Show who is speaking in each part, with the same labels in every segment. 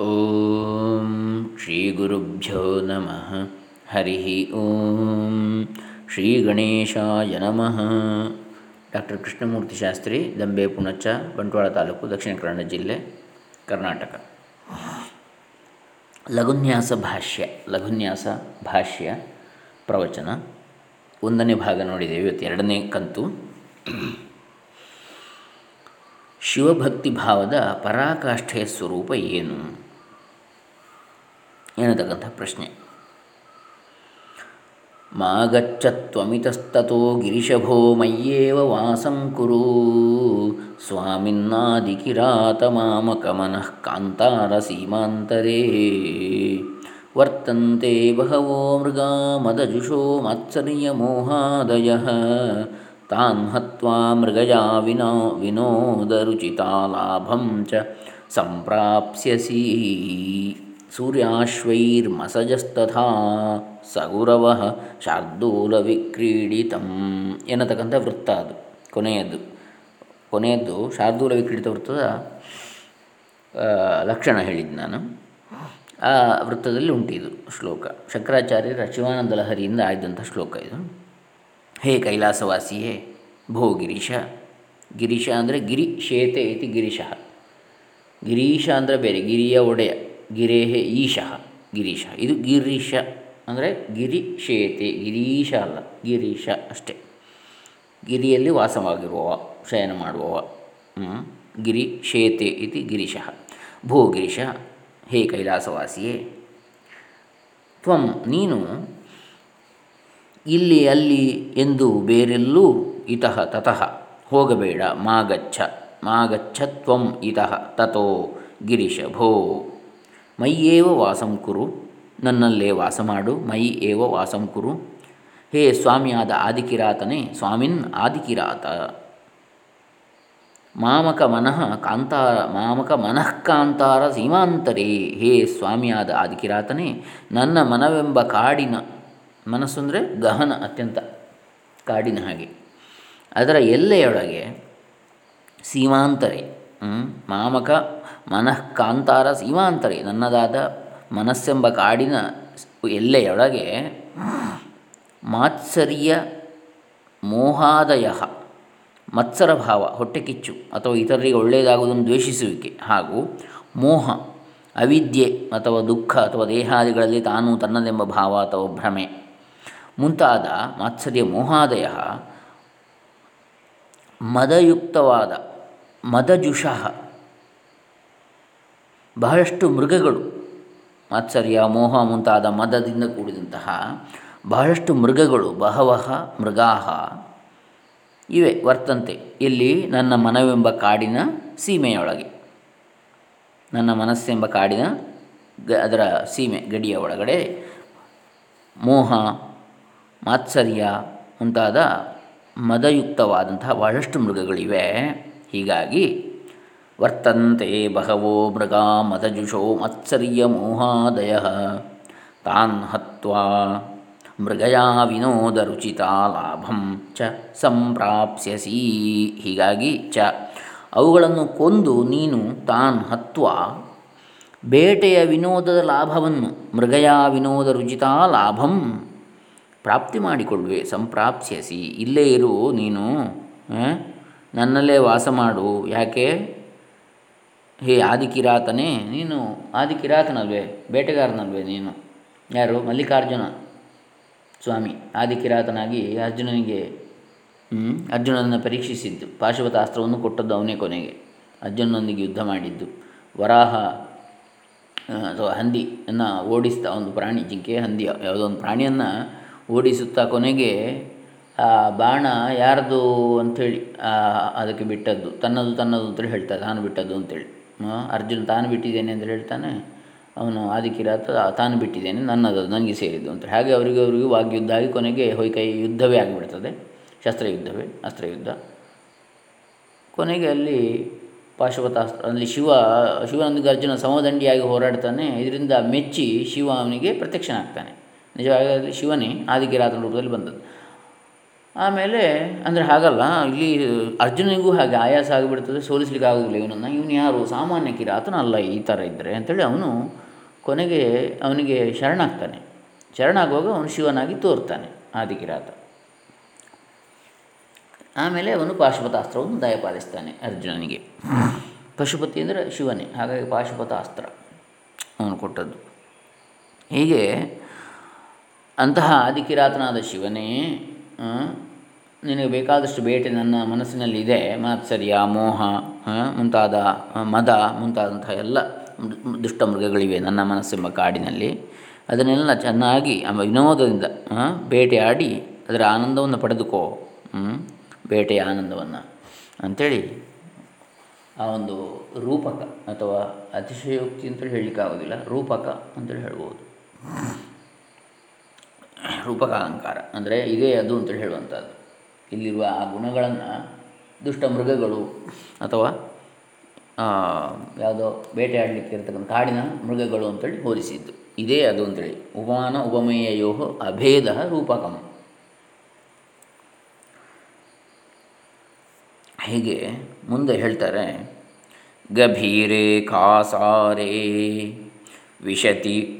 Speaker 1: ಓಂ ಶ್ರೀ ಗುರುಭ್ಯೋ ನಮಃ ಹರಿ ಓಂ ಶ್ರೀ ಗಣೇಶಾಯ ನಮಃ ಡಾಕ್ಟರ್ ಕೃಷ್ಣಮೂರ್ತಿ ಶಾಸ್ತ್ರಿ ದಂಬೆ ಪುಣಚ ಬಂಟ್ವಾಳ ತಾಲೂಕು, ದಕ್ಷಿಣ ಕನ್ನಡ ಜಿಲ್ಲೆ, ಕರ್ನಾಟಕ. ಲಘುನ್ಯಾಸ ಭಾಷ್ಯ ಲಘುನ್ಯಾಸ ಭಾಷ್ಯ ಪ್ರವಚನ. ಒಂದನೇ ಭಾಗ ನೋಡಿದ್ದೇವೆ, ಇವತ್ತು ಎರಡನೇ ಕಂತು. ಶಿವಭಕ್ತಿ ಭಾವದ ಪರಾಕಾಷ್ಠೆಯ ಸ್ವರೂಪ ಏನು? ಎನ್ನತಕ್ಕಂಥ ಪ್ರಶ್ನೆ? ಮಾಗಚ್ಚತ್ವಮಿತಸ್ತೋ ಗಿರಿಶಭೋ ಮಯ್ಯೇವ ವಾಸಂ ಕುರು ಸ್ವಾಮಿನ್ನಾದಿಕಿರಾತ ಮಾಮಕಮನಃ ಕಾಂತಾರ ಸೀಮಾಂತರೇ. ವರ್ತಂತೆ ಬಹವೋ ಮೃಗಾ ಮದಜುಷೋ ಮಾತ್ಸರ್ಯಮೋಹಾದಯ ತಾನ್ ಹತ್ವಾ ಮೃಗಯಾ ವಿನೋ ವಿನೋದರುಚಿತಾಲಾಭಂ ಚ ಸಂಪ್ರಾಪ್ಸ್ಯಸಿ. ಸೂರ್ಯಾಶ್ವೈರ್ಮಸಜಸ್ತಥಾ ಸಗುರವ ಶಾರ್ದೂಲ ವಿಕ್ರೀಡಿತಂ ಎನ್ನತಕ್ಕಂಥ ವೃತ್ತ ಅದು. ಕೊನೆಯದ್ದು ಕೊನೆಯದ್ದು ಶಾರ್ದೂಲ ವಿಕ್ರೀಡಿತ ವೃತ್ತದ ಲಕ್ಷಣ ಹೇಳಿದ್ದು ನಾನು. ಆ ವೃತ್ತದಲ್ಲಿ ಉಂಟಿದು ಶ್ಲೋಕ. ಶಂಕರಾಚಾರ್ಯರ ಶಿವಾನಂದ ಲಹರಿಯಿಂದ ಆಯ್ದಂಥ ಶ್ಲೋಕ ಇದು. ಹೇ ಕೈಲಾಸವಾಸಿಯೇ, ಭೋ ಗಿರೀಶ. ಗಿರೀಶ ಅಂದರೆ ಗಿರಿ ಶೇತೆ ಇತಿ ಗಿರೀಶ. ಗಿರೀಶ ಅಂದರೆ ಬೇರೆ, ಗಿರಿಯ ಒಡೆಯ. ಗಿರೇಹೆ ಈಶಃ, ಗಿರೀಶ. ಇದು ಗಿರೀಶ ಅಂದರೆ ಗಿರಿ ಶೇತೆ ಗಿರೀಶ ಅಲ್ಲ, ಗಿರೀಶ ಅಷ್ಟೇ. ಗಿರಿಯಲ್ಲಿ ವಾಸವಾಗಿರುವವ, ಶಯನ ಮಾಡುವವ ಗಿರಿ ಶೇತೆ ಇತಿ ಗಿರೀಶ. ಭೋ ಗಿರೀಶ, ಹೇ ಕೈಲಾಸವಾಸಿಯೇ, ತ್ವಂ ನೀನು ಇಲ್ಲಿ ಅಲ್ಲಿ ಎಂದು ಬೇರೆಲ್ಲೂ ಇತಃ ತತಃ ಹೋಗಬೇಡ, ಮಾಗಚ್ಛ ಮಾಗಚ್ಛ ತ್ವಂ ಇತಃ ತಥೋ ಗಿರೀಶ ಭೋ. ಮೈಯೇವ ವಾಸಂ ಕುರು, ನನ್ನಲ್ಲೇ ವಾಸ ಮಾಡು, ಮೈ ಏವ ವಾಸಂ ಕುರು. ಹೇ ಸ್ವಾಮಿಯಾದ ಆದಿಕಿರಾತನೇ, ಸ್ವಾಮಿನ್ ಆದಿಕಿರಾತ. ಮಾಮಕ ಮನಃ ಕಾಂತಾರ, ಮಾಮಕ ಮನಃ ಕಾಂತಾರ ಸೀಮಾಂತರೇ. ಹೇ ಸ್ವಾಮಿಯಾದ ಆದಿಕಿರಾತನೇ, ನನ್ನ ಮನವೆಂಬ ಕಾಡಿನ, ಮನಸ್ಸು ಅಂದರೆ ಗಹನ, ಅತ್ಯಂತ ಕಾಡಿನ ಹಾಗೆ. ಅದರ ಎಲ್ಲೆಯೊಳಗೆ ಸೀಮಾಂತರೆ ಮಾಮಕ ಮನಃ ಕಾಂತಾರ ಸೀಮಾಂತರೆ ನನ್ನದಾದ ಮನಸ್ಸೆಂಬ ಕಾಡಿನ ಎಲ್ಲೆಯೊಳಗೆ ಮಾತ್ಸರ್ಯ ಮೋಹಾದಯ, ಮತ್ಸರ ಭಾವ, ಹೊಟ್ಟೆ ಕಿಚ್ಚು ಅಥವಾ ಇತರರಿಗೆ ಒಳ್ಳೆಯದಾಗುವುದನ್ನು ದ್ವೇಷಿಸುವಿಕೆ ಹಾಗೂ ಮೋಹ, ಅವಿದ್ಯೆ ಅಥವಾ ದುಃಖ ಅಥವಾ ದೇಹಾದಿಗಳಲ್ಲಿ ತಾನು ತನ್ನದೆಂಬ ಭಾವ ಅಥವಾ ಭ್ರಮೆ. ಮುಂತಾದ ಮಾತ್ಸರ್ಯ ಮೋಹಾದಯ ಮದಯುಕ್ತವಾದ ಮದಜುಷಃ ಬಹಳಷ್ಟು ಮೃಗಗಳು, ಮಾತ್ಸರ್ಯ, ಮೋಹ ಮುಂತಾದ ಮದದಿಂದ ಕೂಡಿದಂತಹ ಬಹಳಷ್ಟು ಮೃಗಗಳು ಬಹವಹ ಮೃಗಾಹ ಇವೆ, ವರ್ತಂತೆ. ಇಲ್ಲಿ ನನ್ನ ಮನವೆಂಬ ಕಾಡಿನ ಸೀಮೆಯೊಳಗೆ. ನನ್ನ ಮನಸ್ಸೆಂಬ ಕಾಡಿನ ಗ, ಅದರ ಸೀಮೆ, ಗಡಿಯ ಒಳಗಡೆ ಮೋಹ, ಮಾತ್ಸರ್ಯ ಮುಂತಾದ ಮದಯುಕ್ತವಾದಂತಹ ಬಹಳಷ್ಟು ಮೃಗಗಳಿವೆ. ಹೀಗಾಗಿ ವರ್ತಂತೆ ಬಹವೋ ಮೃಗಾ ಮದಜುಷೋ ಮತ್ಸರ್ಯ ಮೋಹಾದಯ. ತಾನ್ ಹತ್ವಾ ಮೃಗಯಾ ವಿನೋದ ರುಚಿತ ಲಾಭಂ ಚ ಸಂಪ್ರಾಪ್ಸ್ಯಸಿ. ಹೀಗಾಗಿ ಚ, ಅವುಗಳನ್ನು ಕೊಂದು ನೀನು ತಾನ್ ಹತ್ವ ಬೇಟೆಯ ವಿನೋದದ ಲಾಭವನ್ನು ಮೃಗಯಾ ವಿನೋದ ರುಚಿತ ಲಾಭಂ ಪ್ರಾಪ್ತಿ ಮಾಡಿಕೊಳ್ಳುವೆ, ಸಂಪ್ರಾಪ್ಸ್ಯಸಿ. ಇಲ್ಲೇ ಇರು ನೀನು ನನ್ನಲ್ಲೇ ವಾಸ ಮಾಡು. ಯಾಕೆ? ಹೇ, ಆದಿಕಿರಾತನೇ, ನೀನು ಆದಿಕಿರಾತನಲ್ವೇ, ಬೇಟೆಗಾರನಲ್ವೇ ನೀನು? ಯಾರು? ಮಲ್ಲಿಕಾರ್ಜುನ. ಸ್ವಾಮಿ, ಆದಿಕಿರಾತನಾಗಿ ಅರ್ಜುನನಿಗೆ ಅರ್ಜುನನನ್ನು ಪರೀಕ್ಷಿಸಿದ್ದು. ಪಾಶುಪತಾಸ್ತ್ರವನ್ನು ಕೊಟ್ಟದ್ದು ಅವನೇ ಕೊನೆಗೆ. ಅರ್ಜುನನೊಂದಿಗೆ ಯುದ್ಧ ಮಾಡಿದ್ದು. ವರಾಹ ಅಥವಾ ಹಂದಿಯನ್ನು ಓಡಿಸ್ತಾ, ಒಂದು ಪ್ರಾಣಿ, ಜಿಂಕೆ, ಹಂದಿ, ಯಾವುದೋ ಒಂದು ಪ್ರಾಣಿಯನ್ನು ಓಡಿಸುತ್ತಾ ಕೊನೆಗೆ, ಆ, ಬಾಣ ಯಾರ್ದು ಅಂಥೇಳಿ ಅದಕ್ಕೆ ಬಿಟ್ಟದ್ದು. ತನ್ನದು ತನ್ನದು ಅಂತೇಳಿ ಹೇಳ್ತಾರೆ. ನಾನು ಬಿಟ್ಟದ್ದು ಅಂತೇಳಿ. ಅರ್ಜುನ್ ತಾನು ಬಿಟ್ಟಿದ್ದೇನೆ ಅಂತ ಹೇಳ್ತಾನೆ. ಅವನು ಆದಿಕಿರಾತ ತಾನು ಬಿಟ್ಟಿದ್ದೇನೆ, ನನ್ನದು, ನನಗೆ ಸೇರಿದ್ದು ಅಂತ. ಹಾಗೆ ಅವರಿಗೆ ಅವರಿಗೂ ವಾಗ್ಯುದ್ಧ ಆಗಿ ಕೊನೆಗೆ ಹೊಯ್ಕೈ ಯುದ್ಧವೇ ಆಗಿಬಿಡ್ತದೆ. ಶಸ್ತ್ರಯುದ್ಧವೇ, ಅಸ್ತ್ರಯುದ್ಧ. ಕೊನೆಗೆ ಅಲ್ಲಿ ಪಾಶುಪತಾಸ್ತ್ರ ಅಲ್ಲಿ ಶಿವ ಶಿವನೊಂದಿಗೆ ಅರ್ಜುನ ಸಮದಂಡಿಯಾಗಿ ಹೋರಾಡ್ತಾನೆ. ಇದರಿಂದ ಮೆಚ್ಚಿ ಶಿವ ಅವನಿಗೆ ಪ್ರತ್ಯಕ್ಷನಾಗ್ತಾನೆ. ನಿಜವಾಗಿ ಶಿವನೇ ಆದಿಗಿರಾತನ ರೂಪದಲ್ಲಿ ಬಂದದ್ದು. ಆಮೇಲೆ ಅಂದರೆ ಹಾಗಲ್ಲ, ಇಲ್ಲಿ ಅರ್ಜುನಿಗೂ ಹಾಗೆ ಆಯಾಸ ಆಗಿಬಿಡ್ತದೆ, ಸೋಲಿಸ್ಲಿಕ್ಕೆ ಆಗೋದಿಲ್ಲ ಇವನನ್ನು. ಇವನು ಯಾರು? ಸಾಮಾನ್ಯ ಕಿರಾತನಲ್ಲ ಈ ಥರ ಇದ್ದರೆ ಅಂಥೇಳಿ ಅವನು ಕೊನೆಗೆ ಅವನಿಗೆ ಶರಣಾಗ್ತಾನೆ. ಶರಣಾಗುವಾಗ ಅವನು ಶಿವನಾಗಿ ತೋರ್ತಾನೆ ಆದಿಕಿರಾತ ಆಮೇಲೆ ಅವನು ಪಾಶುಪತಾಸ್ತ್ರವನ್ನು ದಯಪಾಲಿಸ್ತಾನೆ ಅರ್ಜುನನಿಗೆ. ಪಶುಪತಿ ಅಂದರೆ ಶಿವನೇ, ಹಾಗಾಗಿ ಪಾಶುಪತಾಸ್ತ್ರ ಅವನು ಕೊಟ್ಟದ್ದು. ಹೀಗೆ ಅಂತಹ ಆದಿಕಿರಾತನಾದ ಶಿವನೇ ನಿನಗೆ ಬೇಕಾದಷ್ಟು ಬೇಟೆ ನನ್ನ ಮನಸ್ಸಿನಲ್ಲಿ ಇದೆ ಮಾತ್ಸರ್ಯ ಮೋಹ ಮುಂತಾದ ಮದ, ಮುಂತಾದಂಥ ಎಲ್ಲ ದುಷ್ಟ ಮೃಗಗಳಿವೆ ನನ್ನ ಮನಸ್ಸೆಂಬ ಕಾಡಿನಲ್ಲಿ. ಅದನ್ನೆಲ್ಲ ಚೆನ್ನಾಗಿ ವಿನೋದದಿಂದ ಬೇಟೆಯಾಡಿ ಅದರ ಆನಂದವನ್ನು ಪಡೆದುಕೋ ಬೇಟೆಯ ಆನಂದವನ್ನು ಅಂಥೇಳಿ ಆ ಒಂದು ರೂಪಕ ಅಥವಾ ಅತಿಶಯೋಕ್ತಿ ಅಂತೇಳಿ ಹೇಳಲಿಕ್ಕಾಗೋದಿಲ್ಲ, ರೂಪಕ ಅಂತೇಳಿ ಹೇಳ್ಬೋದು. ರೂಪಕ ಅಲಂಕಾರ ಅಂದರೆ ಇದೇ ಅದು ಅಂತೇಳಿ ಹೇಳುವಂಥದ್ದು. ಇಲ್ಲಿರುವ ಆ ಗುಣಗಳನ್ನು ದುಷ್ಟ ಮೃಗಗಳು ಅಥವಾ ಯಾವುದೋ ಬೇಟೆಯಾಡಲಿಕ್ಕೆ ಇರತಕ್ಕಂಥ ಕಾಡಿನ ಮೃಗಗಳು ಅಂತೇಳಿ ಹೋಲಿಸಿದ್ದು. ಇದೇ ಅದು ಅಂತೇಳಿ. ಉಪಮಾನ ಉಪಮೇಯೋ ಅಭೇದ ರೂಪಕಂ. ಹೀಗೆ ಮುಂದೆ ಹೇಳ್ತಾರೆ, ಗಭೀರೆ ಕಾಸಾರೇ ವಿಶತಿ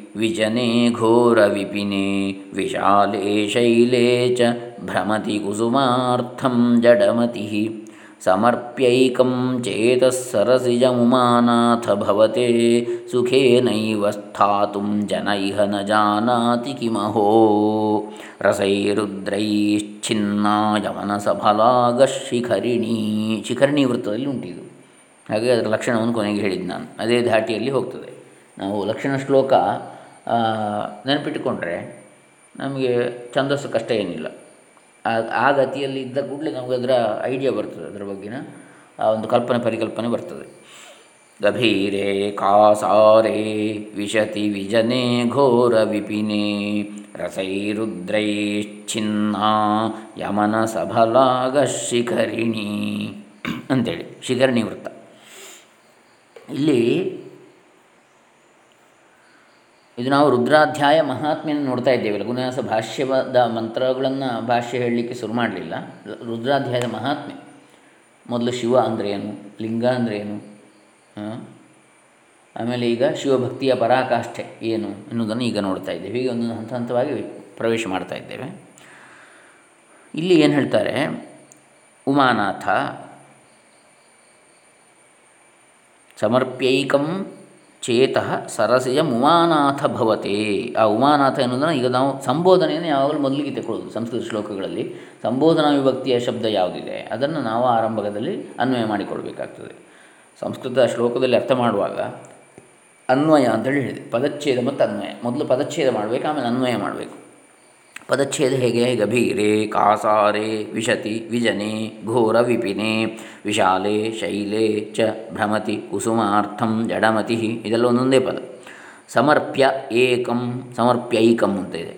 Speaker 1: ವಿಪಿನೆ ವಿಶಾಲೆ ಶೈಲೆ ಚ ಭ್ರಮತಿ ಕುಸುಮಾರ್ಥಂ ಜಡಮತಿ ಸಮರ್ಪ್ಯೈಕಂ ಚೇತಸ್ಸರಸಿಜಮುಮಾನಾಥ ಭವತೆ ಸುಖೇನೈವ ಸ್ಥಾತುಂ ಜನ ಇಹ ನ ಜಾನಾತಿ ಕಿಮಹೋ ರಸೈರುದ್ರೈಶ್ಚಿನ್ನಾಯ ಮನಸಫಲಾಗ ಶಿಖರಿಣಿ ಶಿಖರಿಣಿ ವೃತ್ತದಲ್ಲಿ ಉಂಟಿದು. ಹಾಗೆ ಅದರ ಲಕ್ಷಣವನ್ನು ಕೊನೆಗೆ ಹೇಳಿದ್ದು ನಾನು. ಅದೇ ಧಾಟಿಯಲ್ಲಿ ಹೋಗ್ತದೆ. ನಾವು ಲಕ್ಷಣ ಶ್ಲೋಕ ನೆನಪಿಟ್ಟುಕೊಂಡ್ರೆ ನಮಗೆ ಛಂದಸ್ಸು ಕಷ್ಟ ಏನಿಲ್ಲ. ಆ ಗತಿಯಲ್ಲಿ ಇದ್ದ ಕೂಡಲೇ ನಮಗೆ ಅದರ ಐಡಿಯಾ ಬರ್ತದೆ, ಅದರ ಬಗ್ಗಿನ ಆ ಒಂದು ಕಲ್ಪನೆ ಪರಿಕಲ್ಪನೆ ಬರ್ತದೆ. ಗಭೀರೆ ಕಾಸಾರೆ ವಿಶತಿ ವಿಜನೆ ಘೋರ ವಿಪಿನೆ ರಸೈರುದ್ರೈಶ್ಚಿನ್ನ ಯಮನ ಸಬಲಾಗ ಶಿಖರಿಣಿ ಅಂತೇಳಿ ಶಿಖರಣಿ ವೃತ್ತ. ಇಲ್ಲಿ ಇದು ನಾವು ರುದ್ರಾಧ್ಯಾಯ ಮಹಾತ್ಮೆಯನ್ನು ನೋಡ್ತಾ ಇದ್ದೇವೆ ಲಘುನ್ಯಾಸ ಭಾಷ್ಯದ ಮಂತ್ರಗಳನ್ನು ಭಾಷ್ಯ ಹೇಳಲಿಕ್ಕೆ ಶುರು ಮಾಡಲಿಲ್ಲ. ರುದ್ರಾಧ್ಯಾಯದ ಮಹಾತ್ಮೆ ಮೊದಲು ಶಿವ ಅಂದರೆ ಏನು? ಲಿಂಗ ಅಂದರೆ ಏನು? ಆಮೇಲೆ ಈಗ ಶಿವಭಕ್ತಿಯ ಪರಾಕಾಷ್ಠೆ ಏನು ಅನ್ನೋದನ್ನು ಈಗ ನೋಡ್ತಾ ಇದ್ದೇವೆ. ಹೀಗೆ ಒಂದು ಹಂತ ಹಂತವಾಗಿ ಪ್ರವೇಶ ಮಾಡ್ತಾ ಇದ್ದೇವೆ. ಇಲ್ಲಿ ಏನು ಹೇಳ್ತಾರೆ? ಉಮಾನಾಥ ಸಮರ್ಪ್ಯೈಕಂ ಚೇತಃ ಸರಸೆಯ ಉಮಾನಾಥ ಭವತೆ. ಆ ಉಮಾನಾಥ ಎನ್ನುವುದನ್ನು ಈಗ ನಾವು ಸಂಬೋಧನೆಯನ್ನು ಯಾವಾಗಲೂ ಮೊದಲಿಗೆ ತಗೊಳ್ಳೋದು ಸಂಸ್ಕೃತ ಶ್ಲೋಕಗಳಲ್ಲಿ. ಸಂಬೋಧನಾ ವಿಭಕ್ತಿಯ ಶಬ್ದ ಯಾವುದಿದೆ? ಅದನ್ನು ನಾವು ಆರಂಭದಲ್ಲಿ ಅನ್ವಯ ಮಾಡಿಕೊಳ್ಬೇಕಾಗ್ತದೆ. ಸಂಸ್ಕೃತ ಶ್ಲೋಕದಲ್ಲಿ ಅರ್ಥ ಮಾಡುವಾಗ ಅನ್ವಯ ಅಂತೇಳಿ ಹೇಳಿದೆ. ಪದಚ್ಛೇದ ಮತ್ತು ಅನ್ವಯ. ಮೊದಲು ಪದಚ್ಛೇದ ಮಾಡಬೇಕು, ಆಮೇಲೆ ಅನ್ವಯ ಮಾಡಬೇಕು. ಪದಚ್ಛೇದ ಹೇಗೆ? ಗಭೀರೆ, ಕಾಸಾರೆ, ವಿಶತಿ, ವಿಜನೆ ಘೋರ ವಿಪಿನೆ ವಿಶಾಲೆ, ಶೈಲೆ ಚ, ಭ್ರಮತಿ, ಕುಸುಮಾರ್ಥಂ, ಜಡಮತಿ ಇದೆಲ್ಲ ಒಂದೊಂದೇ ಪದ. ಸಮರ್ಪ್ಯ ಏಕಂ, ಸಮರ್ಪ್ಯೈಕಂ ಅಂತ ಇದೆ.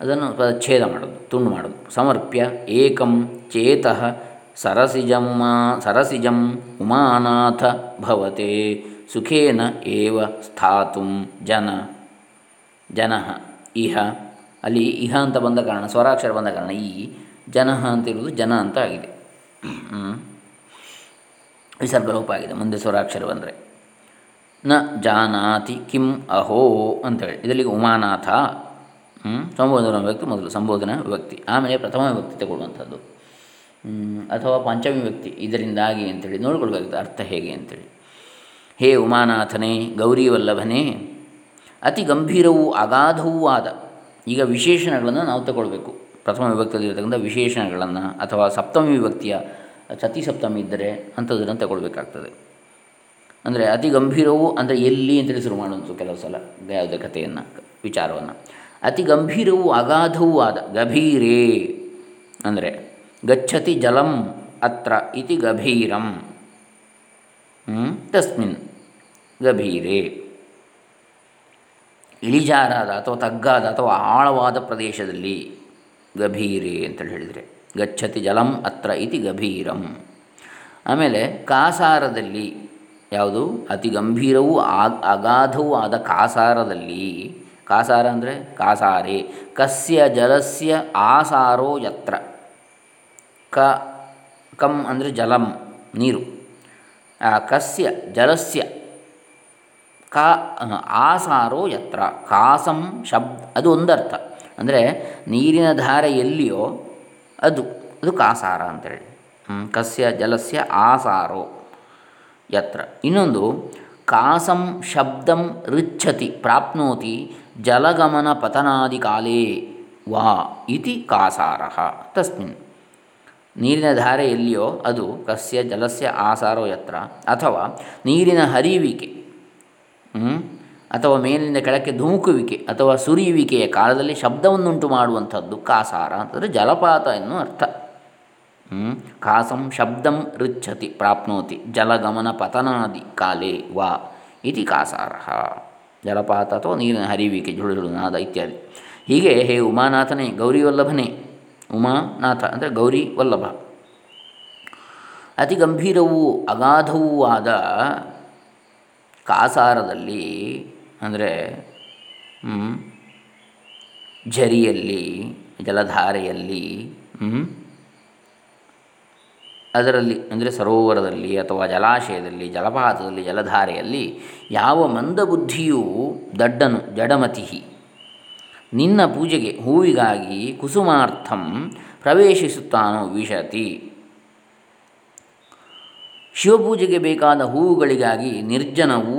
Speaker 1: ಅದನ್ನು ಪದಚ್ಛೇದ ಮಾಡೋದು, ತುಂಡು ಮಾಡೋದು. ಸಮರ್ಪ್ಯ ಏಕಂ, ಚೇತಃ ಸರಸಿಜಮುಮಾ ಸರಸಿಜಂ, ಉಮಾನಾಥ ಭವತೆ, ಸುಖೇನ ಏವ ಸ್ಥಾತು, ಜನ ಜನ, ಇಹ ಅಲ್ಲಿ ಇಹ ಅಂತ ಬಂದ ಕಾರಣ, ಸ್ವರಾಕ್ಷರ ಬಂದ ಕಾರಣ ಈ ಅಂತ ಅಂತಿರುವುದು ಜನ ಅಂತ ಆಗಿದೆ. ವಿಸರ್ಗ ರೂಪ ಆಗಿದೆ, ಮುಂದೆ ಸ್ವರಾಕ್ಷರ ಬಂದರೆ. ನ ಜಾನಾತಿ ಕಿಂ ಅಹೋ ಅಂತೇಳಿ. ಇದರಲ್ಲಿ ಉಮಾನಾಥ ಸಂಬೋಧನಾ ವ್ಯಕ್ತಿ ಮೊದಲು, ಸಂಬೋಧನಾ ವ್ಯಕ್ತಿ. ಆಮೇಲೆ ಪ್ರಥಮ ವ್ಯಕ್ತಿ ತಗೊಳ್ಳುವಂಥದ್ದು. ಅಥವಾ ಪಂಚಮಿ ವ್ಯಕ್ತಿ. ಇದರಿಂದಾಗಿ ಅಂತೇಳಿ ನೋಡಿಕೊಳ್ಬೇಕಾಗುತ್ತೆ. ಅರ್ಥ ಹೇಗೆ ಅಂತೇಳಿ. ಹೇ ಉಮಾನಾಥನೇ, ಗೌರಿವಲ್ಲಭನೇ, ಅತಿ ಗಂಭೀರವೂ ಅಗಾಧವೂ ಆದ ಈಗ ವಿಶೇಷಣಗಳನ್ನು ನಾವು ತಗೊಳ್ಬೇಕು. ಪ್ರಥಮ ವಿಭಕ್ತಿಯಲ್ಲಿರ್ತಕ್ಕಂಥ ವಿಶೇಷಣಗಳನ್ನು ಅಥವಾ ಸಪ್ತಮಿ ವಿಭಕ್ತಿಯ ಸತಿ ಸಪ್ತಮಿ ಇದ್ದರೆ ಅಂಥದ್ದನ್ನು ತಗೊಳ್ಬೇಕಾಗ್ತದೆ. ಅಂದರೆ ಅತಿ ಗಂಭೀರವು ಅಂದರೆ ಎಲ್ಲಿ ಅಂತೇಳಿ ಶುರು ಮಾಡುವಂಥ ಕೆಲವು ಸಲ ಯಾವುದೇ ಕಥೆಯನ್ನು, ವಿಚಾರವನ್ನು. ಅತಿ ಗಂಭೀರವು ಅಗಾಧವೂ ಆದ ಗಭೀರೇ ಅಂದರೆ ಗಚ್ಚತಿ ಜಲಂ ಅತ್ರ ಇತಿ ಗಭೀರಂ ತಸ್ಮಿನ್ ಗಭೀರೇ. ಇಳಿಜಾರಾದ ಅಥವಾ ತಗ್ಗಾದ ಅಥವಾ ಆಳವಾದ ಪ್ರದೇಶದಲ್ಲಿ ಗಭೀರೆ ಅಂತೇಳಿ ಹೇಳಿದರೆ, ಗಚ್ಚತಿ ಜಲಂ ಅತ್ರ ಇತಿ ಗಭೀರಂ. ಆಮೇಲೆ ಕಾಸಾರದಲ್ಲಿ ಯಾವುದು? ಅತಿ ಗಂಭೀರವೂ ಅಗಾಧವೂ ಆದ ಕಾಸಾರದಲ್ಲಿ, ಕಾಸಾರ ಅಂದರೆ ಕಾಸಾರೆ, ಕಸ್ಯ ಜಲಸ್ಯ ಆಸಾರೋ ಯತ್ರ. ಕ, ಕಂ ಅಂದರೆ ಜಲಂ, ನೀರು. ಕಸ್ಯ, ಜಲಸ್ಯ ಕಾ ಆಸಾರೋ ಯತ್ರ, ಕಾಸಂ ಶಬ್ದ ಅದು ಒಂದರ್ಥ. ಅಂದರೆ ನೀರಿನ ಧಾರೆ ಎಲ್ಲಿಯೋ ಅದು ಅದು ಕಾಸಾರ ಅಂತೇಳಿ. ಕಸ್ಯ, ಜಲಸ್ಯ, ಆಸಾರೋ ಯತ್ರ. ಇನ್ನೊಂದು, ಕಾಸಂ ಶಬ್ದಂ ರುಚ್ಛತಿ ಪ್ರಾಪ್ನೋತಿ ಜಲಗಮನ ಪತನಾದಿ ಕಾಲೇ ವಾ ಇತಿ ಕಾಸಾರ. ತಸ್ಮಿನ್. ನೀರಿನ ಧಾರೆ ಎಲ್ಲಿಯೋ ಅದು ಕಸ್ಯ, ಜಲಸ್ಯ, ಆಸಾರೋ ಯತ್ರ. ಅಥವಾ ನೀರಿನ ಹರಿಯುವಿಕೆ ಅಥವಾ ಮೇಲಿನಿಂದ ಕೆಳಕ್ಕೆ ಧುಮುಕುವಿಕೆ ಅಥವಾ ಸುರಿಯುವಿಕೆಯ ಕಾಲದಲ್ಲಿ ಶಬ್ದವನ್ನುಂಟು ಮಾಡುವಂಥದ್ದು ಕಾಸಾರ ಅಂತಂದರೆ ಜಲಪಾತ ಎನ್ನುವ ಅರ್ಥ. ಕಾಸಂ ಶಬ್ದಂ ರುಚ್ಛತಿ ಪ್ರಾಪ್ನೋತಿ ಜಲಗಮನ ಪತನಾದಿ ಕಾಲೇ ವಾ ಇತಿ ಕಾಸಾರ. ಜಲಪಾತ ಅಥವಾ ನೀರಿನ ಹರಿಯುವಿಕೆ ನಾದ ಇತ್ಯಾದಿ. ಹೀಗೆ ಹೇ ಉಮಾನಾಥನೇ ಗೌರಿ ವಲ್ಲಭನೇ ಉಮಾನಾಥ ಅಂದರೆ ಗೌರಿ ವಲ್ಲಭ ಅತಿ ಗಂಭೀರವೂ ಅಗಾಧವೂ ಆದ ಕಾಸಾರದಲ್ಲಿ, ಅಂದರೆ ಝರಿಯಲ್ಲಿ ಜಲಧಾರೆಯಲ್ಲಿ ಅದರಲ್ಲಿ, ಅಂದರೆ ಸರೋವರದಲ್ಲಿ ಅಥವಾ ಜಲಾಶಯದಲ್ಲಿ, ಜಲಪಾತದಲ್ಲಿ, ಜಲಧಾರೆಯಲ್ಲಿ ಯಾವ ಮಂದಬುದ್ಧಿಯೂ ದಡ್ಡನು ಜಡಮತಿ ನಿನ್ನ ಪೂಜೆಗೆ ಹೂವಿಗಾಗಿ ಕುಸುಮಾರ್ಥಂ ಪ್ರವೇಶಿಸುತ್ತಾನೋ ವಿಶತಿ. ಶಿವಪೂಜೆಗೆ ಬೇಕಾದ ಹೂವುಗಳಿಗಾಗಿ ನಿರ್ಜನವೂ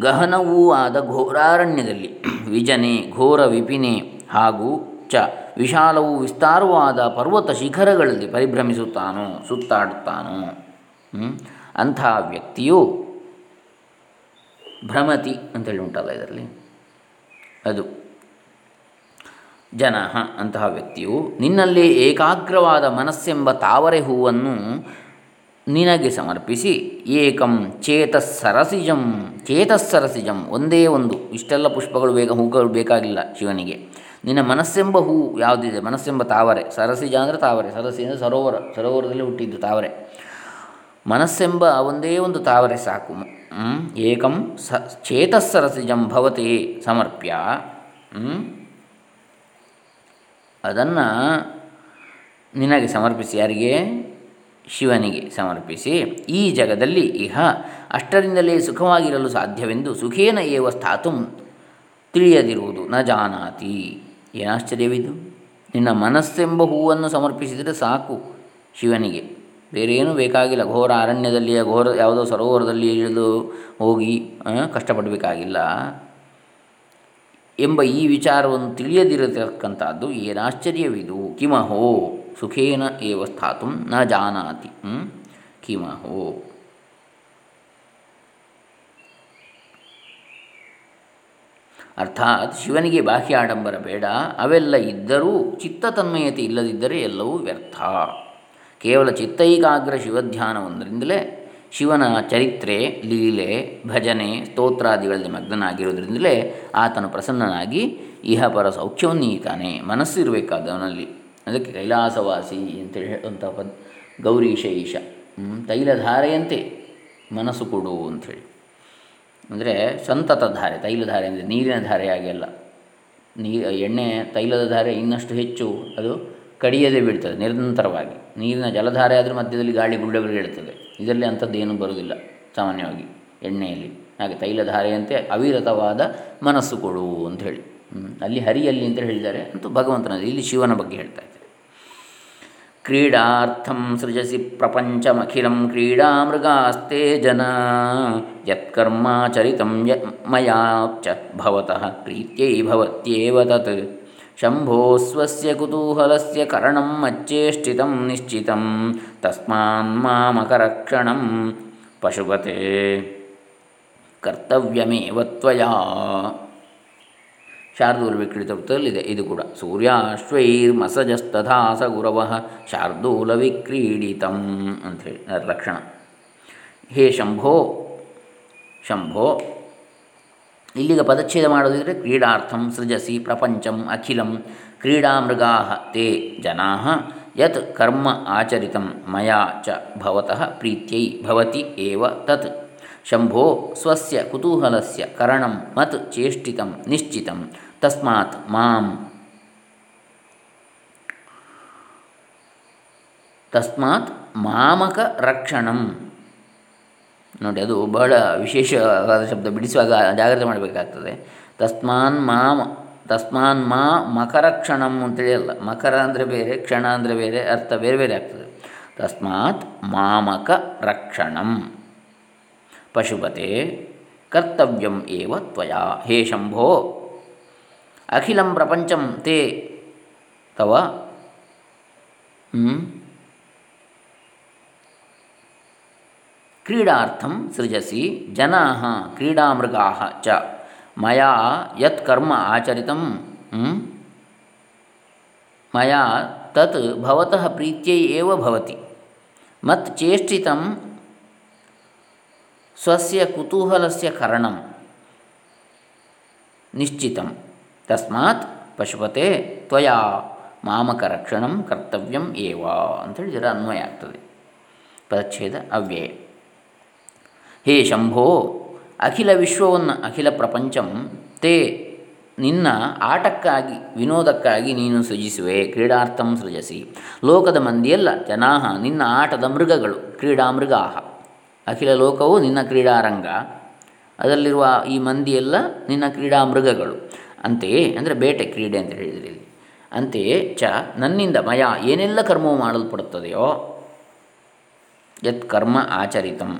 Speaker 1: ಗಹನವೂ ಆದ ಘೋರಾರಣ್ಯದಲ್ಲಿ. ವಿಜನೆ, ಘೋರ ವಿಪಿನೆ ಹಾಗೂ ಚ ವಿಶಾಲವೂ ವಿಸ್ತಾರವಾದ ಪರ್ವತ ಶಿಖರಗಳಲ್ಲಿ ಪರಿಭ್ರಮಿಸುತ್ತಾನೋ, ಸುತ್ತಾಡುತ್ತಾನೋ. ಅಂಥ ವ್ಯಕ್ತಿಯು ಭ್ರಮತಿ ಅಂತೇಳಿ ಉಂಟಲ್ಲ ಇದರಲ್ಲಿ? ಅದು. ಜನ ಅಂತಹ ವ್ಯಕ್ತಿಯು, ನಿನ್ನಲ್ಲಿ ಏಕಾಗ್ರವಾದ ಮನಸ್ಸೆಂಬ ತಾವರೆ ಹೂವನ್ನು ನಿನಗೆ ಸಮರ್ಪಿಸಿ ಏಕಂ ಚೇತಸ್ಸರಸಿಜಂ ಚೇತಸ್ಸರಸಿಜಂ, ಒಂದೇ ಒಂದು. ಇಷ್ಟೆಲ್ಲ ಪುಷ್ಪಗಳು ಬೇಗ, ಹೂಗಳು ಬೇಕಾಗಿಲ್ಲ ಶಿವನಿಗೆ. ನಿನ್ನ ಮನಸ್ಸೆಂಬ ಹೂ ಯಾವುದಿದೆ? ಮನಸ್ಸೆಂಬ ತಾವರೆ. ಸರಸಿಜ ಅಂದರೆ ತಾವರೆ. ಸರಸಿ ಅಂದರೆ ಸರೋವರ. ಸರೋವರದಲ್ಲಿ ಹುಟ್ಟಿದ್ದು ತಾವರೆ. ಮನಸ್ಸೆಂಬ ಒಂದೇ ಒಂದು ತಾವರೆ ಸಾಕು. ಏಕಂ ಸ, ಚೇತಸ್ಸರಸಿಜಂ ಭವತೆ ಸಮರ್ಪ್ಯ. ಅದನ್ನು ನಿನಗೆ ಸಮರ್ಪಿಸಿ ಯಾರಿಗೆ? ಶಿವನಿಗೆ ಸಮರ್ಪಿಸಿ, ಈ ಜಗದಲ್ಲಿ ಇಹ ಅಷ್ಟರಿಂದಲೇ ಸುಖವಾಗಿರಲು ಸಾಧ್ಯವೆಂದು ಸುಖೇನ ಏವ ಸ್ಥಾತು ತಿಳಿಯದಿರುವುದು ನ ಜಾನಾತಿ. ಏನಾಶ್ಚರ್ಯವಿದು? ನಿನ್ನ ಮನಸ್ಸೆಂಬ ಹೂವನ್ನು ಸಮರ್ಪಿಸಿದರೆ ಸಾಕು ಶಿವನಿಗೆ. ಬೇರೇನೂ ಬೇಕಾಗಿಲ್ಲ. ಘೋರ ಅರಣ್ಯದಲ್ಲಿ ಘೋರ ಯಾವುದೋ ಸರೋವರದಲ್ಲಿ ಇಳಿದು ಹೋಗಿ ಕಷ್ಟಪಡಬೇಕಾಗಿಲ್ಲ. ಎಂಬ ಈ ವಿಚಾರವನ್ನು ತಿಳಿಯದಿರತಕ್ಕಂಥದ್ದು ಏನಾಶ್ಚರ್ಯವಿದು? ಕಿಮಹೋ? ಸುಖೇನ ಏವ ಸ್ಥಾತು ನ ಜಾನಾತಿ ಕಿಮಹೋ ಅರ್ಥಾತ್ ಶಿವನಿಗೆ ಬಾಹ್ಯ ಆಡಂಬರ ಬೇಡ, ಅವೆಲ್ಲ ಇದ್ದರೂ ಚಿತ್ತತನ್ಮಯತೆ ಇಲ್ಲದಿದ್ದರೆ ಎಲ್ಲವೂ ವ್ಯರ್ಥ. ಕೇವಲ ಚಿತ್ತೈಕಾಗ್ರ ಶಿವಧ್ಯಾನವೊಂದರಿಂದಲೇ ಶಿವನ ಚರಿತ್ರೆ, ಲೀಲೆ, ಭಜನೆ, ಸ್ತೋತ್ರಾದಿಗಳಲ್ಲಿ ಮಗ್ನನಾಗಿರುವುದರಿಂದಲೇ ಆತನು ಪ್ರಸನ್ನನಾಗಿ ಇಹಪರ ಸೌಖ್ಯವನ್ನು ಈತಾನೆ ಮನಸ್ಸಿರಬೇಕಾದವನಲ್ಲಿ. ಅದಕ್ಕೆ ಕೈಲಾಸವಾಸಿ ಅಂತೇಳಿ ಹೇಳುವಂಥ ಪದ್. ಗೌರೀಶ ಈಶ ತೈಲಧಾರೆಯಂತೆ ಮನಸ್ಸು ಕೊಡು ಅಂಥೇಳಿ ಅಂದರೆ ಸಂತತ ಧಾರೆ, ತೈಲಧಾರೆ ಅಂದರೆ ನೀರಿನ ಧಾರೆಯಾಗಿ ಅಲ್ಲ. ನೀ, ಎಣ್ಣೆ, ತೈಲದ ಧಾರೆ ಇನ್ನಷ್ಟು ಹೆಚ್ಚು ಅದು ಕಡಿಯದೆ ಬೀಳ್ತದೆ ನಿರಂತರವಾಗಿ. ನೀರಿನ ಜಲಧಾರೆ ಆದರೆ ಮಧ್ಯದಲ್ಲಿ ಗಾಳಿ ಗುಳ್ಳೆಗಳು ಇರ್ತದೆ. ಇದರಲ್ಲಿ ಅಂಥದ್ದು ಏನೂ ಬರುವುದಿಲ್ಲ ಸಾಮಾನ್ಯವಾಗಿ ಎಣ್ಣೆಯಲ್ಲಿ. ಹಾಗೆ ತೈಲಧಾರೆಯಂತೆ ಅವಿರತವಾದ ಮನಸ್ಸು ಕೊಡು ಅಂತ ಹೇಳಿ ಅಲ್ಲಿ ಹರಿಯಲ್ಲಿ ಅಂತ ಹೇಳಿದ್ದಾರೆ. ಅಂತ ಭಗವಂತನ ಇಲ್ಲಿ ಶಿವನ ಬಗ್ಗೆ ಹೇಳ್ತಾ ಇದ್ದಾರೆ. ಕ್ರೀಡಾರ್ಥಂ ಸೃಜಸಿ ಪ್ರಪಂಚಮಖಿಲಂ ಕ್ರೀಡಾ ಮೃಗಾಸ್ತೆ ಜನ ಯತ್ಕರ್ಮಾಚರಿತಂ ಯ ಮಯಾಚ ಭವತಃ ಪ್ರೀತ್ಯೈ ಭವತ್ಯೇವ ತತ್. ಶಂಭೋ ಸ್ವಸ್ಯ ಕುತೂಹಲಸ್ಯ ಕರಣಂ ಮಚ್ಚೇಷ್ಟಿತಂ ನಿಶ್ಚಿತಂ ತಸ್ಮಾನ್ ಮಾಮಕರಕ್ಷಣಂ ಪಶುಪತೆ ಕರ್ತವ್ಯಮೇವ ತ್ವಯಾ. ಶಾರ್ದೂಲ ವಿಕ್ರೀಡಿತವೃತ್ತದಲ್ಲಿದೆ ಇದು ಕೂಡ ಸೂರ್ಯಾಶ್ವೈರ್ಮಸಜಸ್ತಥಾ ಸ ಗುರವಃ ಶಾರ್ದೂಲ ವಿಕ್ರೀಡಿತಂ ಅಂಥೇಳಿ ಲಕ್ಷಣ. ಹೇ ಶಂಭೋ ಶಂಭೋ, ಇಲ್ಲಿಗ ಪದಚ್ಛೇದ ಮಾಡೋದಿದ್ರೆ ಕ್ರೀಡಾರ್ಥಂ ಸೃಜಸಿ ಪ್ರಪಂಚಂ ಅಖಿಲಂ ಕ್ರೀಡಾಮೃಗಾ ತೇ ಜನಾ ಯತ್ ಕರ್ಮ ಆಚರಿತಂ ಮಯಾ ಚ ಭವತಃ ಪ್ರೀತ್ಯೈ ಭವತಿ ಏವ ತತ್. ಶಂಭೋ ಸ್ವಸ್ಯ ಕುತೂಹಲಸ್ಯ ಕರಣಂ ಮತ್ ಚೇಷ್ಟಿತಂ ನಿಶ್ಚಿತಂ ತಸ್ಮಾತ್ ಮಾಂ ತಸ್ಮಾತ್ ಮಾಮಕ ರಕ್ಷಣಂ ನೋಡಿ, ಅದು ಬಹಳ ವಿಶೇಷವಾದ ಶಬ್ದ. ಬಿಡಿಸುವಾಗ ಜಾಗ್ರತೆ ಮಾಡಬೇಕಾಗ್ತದೆ. ತಸ್ಮಾನ್ ಮಾಮ, ತಸ್ಮಾನ್ ಮಾ ಮಕರ ಕ್ಷಣಂ ಅಂತೇಳಿ ಅಲ್ಲ. ಮಕರ ಅಂದರೆ ಬೇರೆ, ಕ್ಷಣ ಅಂದರೆ ಬೇರೆ, ಅರ್ಥ ಬೇರೆ ಬೇರೆ ಆಗ್ತದೆ. ತಸ್ಮಾತ್ ಮಾಮಕ ರಕ್ಷಣಂ ಪಶುಪತೆ ಕರ್ತವ್ಯಂ ಏವ ತ್ವಯ ಹೇ ಶಂಭೋ ಅಖಿಲಂ ಪ್ರಪಂಚಂ ತೇ ತವ ಕ್ರೀಡಾರ್ಥಂ ಸೃಜಸಿ ಜನಾ ಕ್ರೀಡಾಮೃಗಾ ಚ ಮಯಾ ಯತ್ ಕರ್ಮ ಆಚರಿತಂ ಮಯಾ ತತ್ ಭವತಃ ಪ್ರೀತ್ಯೈ ಏವ ಭವತಿ ಮತ್ ಚೇಷ್ಟಿತಂ ಸ್ವಸ್ಯ ಕುತೂಹಲಸ್ಯ ಕರಣಂ ನಿಶ್ಚಿತಂ ತಸ್ಮಾತ್ ಪಶುಪತೆ ತ್ವಯಾ ಮಾಮಕರಕ್ಷಣಂ ಕರ್ತವ್ಯಂ ಏವ ಅಂತೇಳಿ ಜರ ಅನ್ವಯ ಆಗ್ತದೆ। ಪದಚ್ಛೇದ ಅವ್ಯಯ। ಹೇ ಶಂಭೋ, ಅಖಿಲ ವಿಶ್ವವನ್ನು ಅಖಿಲ ಪ್ರಪಂಚಂ, ತೇ ನಿನ್ನ ಆಟಕ್ಕಾಗಿ, ವಿನೋದಕ್ಕಾಗಿ ನೀನು ಸೃಜಿಸುವೆ, ಕ್ರೀಡಾರ್ಥಂ ಸೃಜಸಿ। ಲೋಕದ ಮಂದಿಯಲ್ಲ ಜನಾ ನಿನ್ನ ಆಟದ ಮೃಗಗಳು ಕ್ರೀಡಾ ಮೃಗಾ ಅಖಿಲ ಲೋಕವು ನಿನ್ನ ಕ್ರೀಡಾರಂಗ. ಅದರಲ್ಲಿರುವ ಈ ಮಂದಿಯೆಲ್ಲ ನಿನ್ನ ಕ್ರೀಡಾ ಮೃಗಗಳು ಅಂತೆಯೇ, ಅಂದರೆ ಬೇಟೆ ಕ್ರೀಡೆ ಅಂತ ಹೇಳಿದರೆ ಇಲ್ಲಿ. ಅಂತೆಯೇ ಚ, ನನ್ನಿಂದ ಮಯ ಏನೆಲ್ಲ ಕರ್ಮವು ಮಾಡಲ್ಪಡುತ್ತದೆಯೋ, ಯತ್ ಕರ್ಮ ಆಚರಿತಂ.